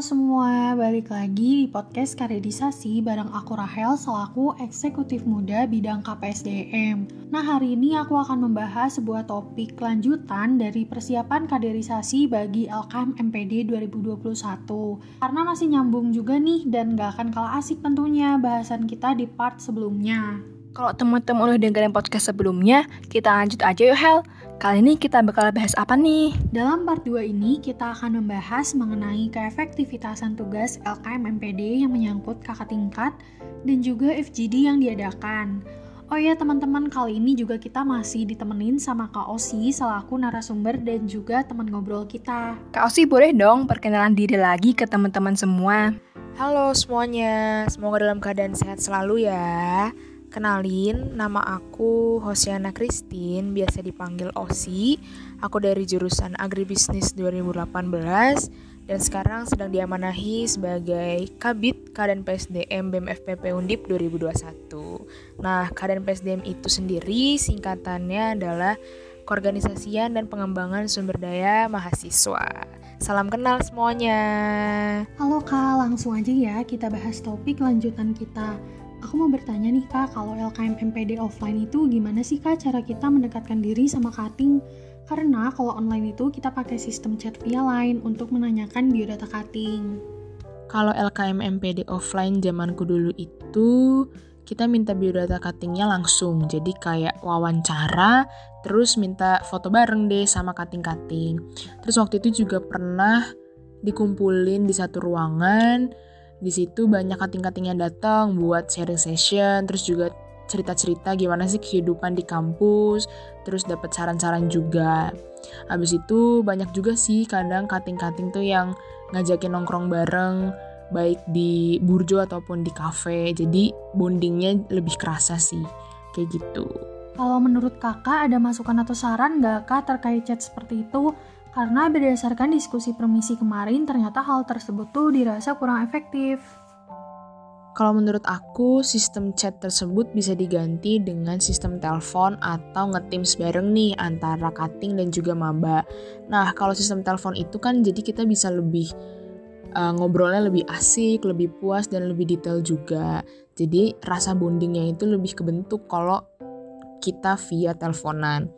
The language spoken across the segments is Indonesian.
Semua, balik lagi di podcast Karedisasi bareng aku Rahel selaku eksekutif muda bidang KPSDM. Nah hari ini aku akan membahas sebuah topik lanjutan dari persiapan kaderisasi bagi LKM MPD 2021. Karena masih nyambung juga nih dan gak akan kalah asik tentunya bahasan kita di part sebelumnya. Kalau teman-teman udah dengerin podcast sebelumnya, kita lanjut aja yuk Hel. Kali ini kita bakal bahas apa nih? Dalam part 2 ini, kita akan membahas mengenai keefektivitasan tugas LKM MPD yang menyangkut kakak tingkat dan juga FGD yang diadakan. Oh ya teman-teman, kali ini juga kita masih ditemenin sama Kak Osi selaku narasumber dan juga teman ngobrol kita. Kak Osi boleh dong perkenalan diri lagi ke teman-teman semua. Halo semuanya, semoga dalam keadaan sehat selalu ya. Kenalin, nama aku Hosiana Christine, biasa dipanggil Osi. Aku dari jurusan Agribisnis 2018 dan sekarang sedang diamanahi sebagai Kabit Kadan PSDM BEM FPP Undip 2021. Nah, Kadan PSDM itu sendiri singkatannya adalah Keorganisasian dan Pengembangan Sumber Daya Mahasiswa. Salam kenal semuanya. Halo Kak, langsung aja ya kita bahas topik lanjutan kita. Aku mau bertanya nih kak, kalau LKM MPD offline itu gimana sih kak cara kita mendekatkan diri sama cutting? Karena kalau online itu kita pakai sistem chat via line untuk menanyakan biodata cutting. Kalau LKM MPD offline zamanku dulu itu kita minta biodata cuttingnya langsung. Jadi kayak wawancara, terus minta foto bareng deh sama cutting-cutting. Terus waktu itu juga pernah dikumpulin di satu ruangan, di situ banyak kating-kating yang datang buat sharing session, terus juga cerita-cerita gimana sih kehidupan di kampus, terus dapat saran-saran juga. Habis itu banyak juga sih kadang kating-kating tuh yang ngajakin nongkrong bareng, baik di burjo ataupun di cafe. Jadi bondingnya lebih kerasa sih, kayak gitu. Kalau menurut kakak ada masukan atau saran nggak kak terkait chat seperti itu? Karena berdasarkan diskusi permisi kemarin, ternyata hal tersebut tuh dirasa kurang efektif. Kalau menurut aku, sistem chat tersebut bisa diganti dengan sistem telepon atau nge-teams bareng nih antara cutting dan juga maba. Nah, kalau sistem telepon itu kan jadi kita bisa lebih uh, ngobrolnya lebih asik, lebih puas, dan lebih detail juga. Jadi rasa bondingnya itu lebih kebentuk kalau kita via teleponan.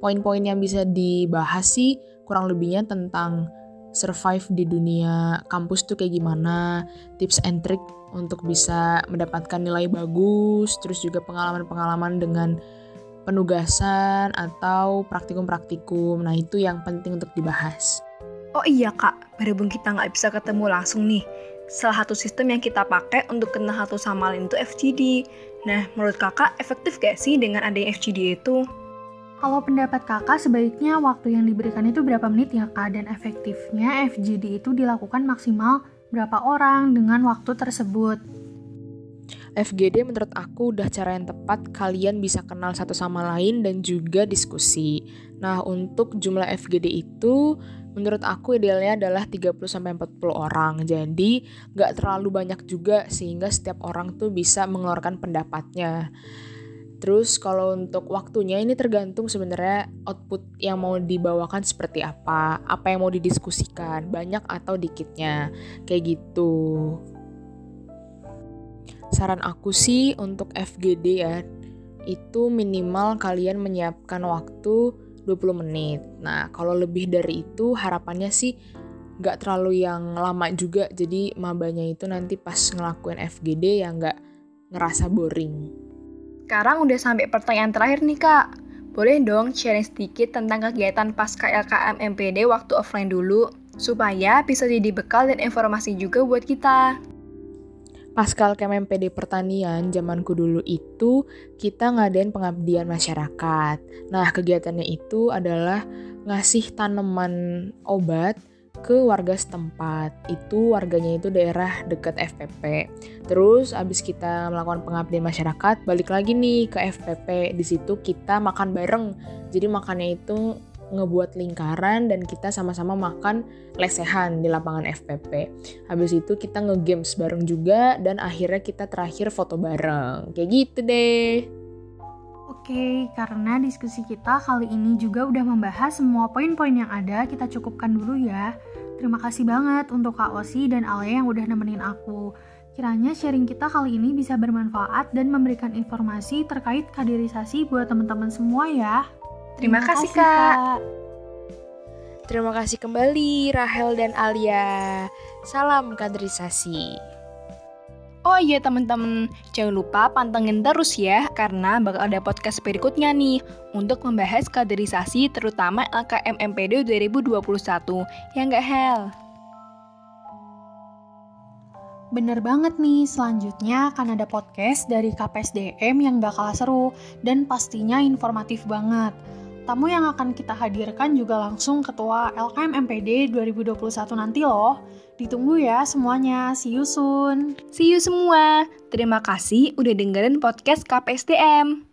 Poin-poin yang bisa dibahas sih kurang lebihnya tentang survive di dunia kampus tuh kayak gimana, tips and trick untuk bisa mendapatkan nilai bagus, terus juga pengalaman-pengalaman dengan penugasan atau praktikum-praktikum. Nah itu yang penting untuk dibahas. Oh iya kak, berhubung kita nggak bisa ketemu langsung nih, salah satu sistem yang kita pakai untuk kenal satu sama lain itu FGD. Nah, menurut kakak efektif gak sih dengan adanya FGD itu? Kalau pendapat kakak, sebaiknya waktu yang diberikan itu berapa menit ya kak? Dan efektifnya FGD itu dilakukan maksimal berapa orang dengan waktu tersebut? FGD menurut aku udah cara yang tepat kalian bisa kenal satu sama lain dan juga diskusi. Nah, untuk jumlah FGD itu menurut aku idealnya adalah 30-40 orang. Jadi, nggak terlalu banyak juga sehingga setiap orang tuh bisa mengeluarkan pendapatnya. Terus kalau untuk waktunya ini tergantung sebenarnya output yang mau dibawakan seperti apa, apa yang mau didiskusikan, banyak atau dikitnya, kayak gitu. Saran aku sih untuk FGD ya, itu minimal kalian menyiapkan waktu 20 menit. Nah, kalau lebih dari itu harapannya sih nggak terlalu yang lama juga, jadi mabanya itu nanti pas ngelakuin FGD ya nggak ngerasa boring. Sekarang udah sampai pertanyaan terakhir nih kak. Boleh dong sharing sedikit tentang kegiatan pasca LKM MPD waktu offline dulu, supaya bisa jadi bekal dan informasi juga buat kita. Pasca LKM MPD pertanian zamanku dulu itu kita ngadain pengabdian masyarakat. Nah kegiatannya itu adalah ngasih tanaman obat ke warga setempat. Itu warganya itu daerah dekat FPP. Terus abis kita melakukan pengabdian masyarakat, balik lagi nih ke FPP. Di situ kita makan bareng. Jadi makannya itu ngebuat lingkaran dan kita sama-sama makan lesehan di lapangan FPP. Habis itu kita nge-games bareng juga dan akhirnya kita terakhir foto bareng. Kayak gitu deh. Oke, karena diskusi kita kali ini juga udah membahas semua poin-poin yang ada, kita cukupkan dulu ya. Terima kasih banget untuk Kak Osi dan Ale yang udah nemenin aku. Kiranya sharing kita kali ini bisa bermanfaat dan memberikan informasi terkait kaderisasi buat teman-teman semua ya. Terima, Terima kasih, Kak. Kak. Terima kasih kembali Rahel dan Alia. Salam kaderisasi. Oh iya teman-teman, jangan lupa pantengin terus ya karena bakal ada podcast berikutnya nih untuk membahas kaderisasi terutama LKM MPD 2021. Ya nggak Hel? Bener banget nih, selanjutnya akan ada podcast dari KPSDM yang gak kalah seru dan pastinya informatif banget. Tamu yang akan kita hadirkan juga langsung Ketua LKM MPD 2021 nanti loh. Ditunggu ya semuanya. See you soon. See you semua. Terima kasih udah dengerin podcast KPSDM.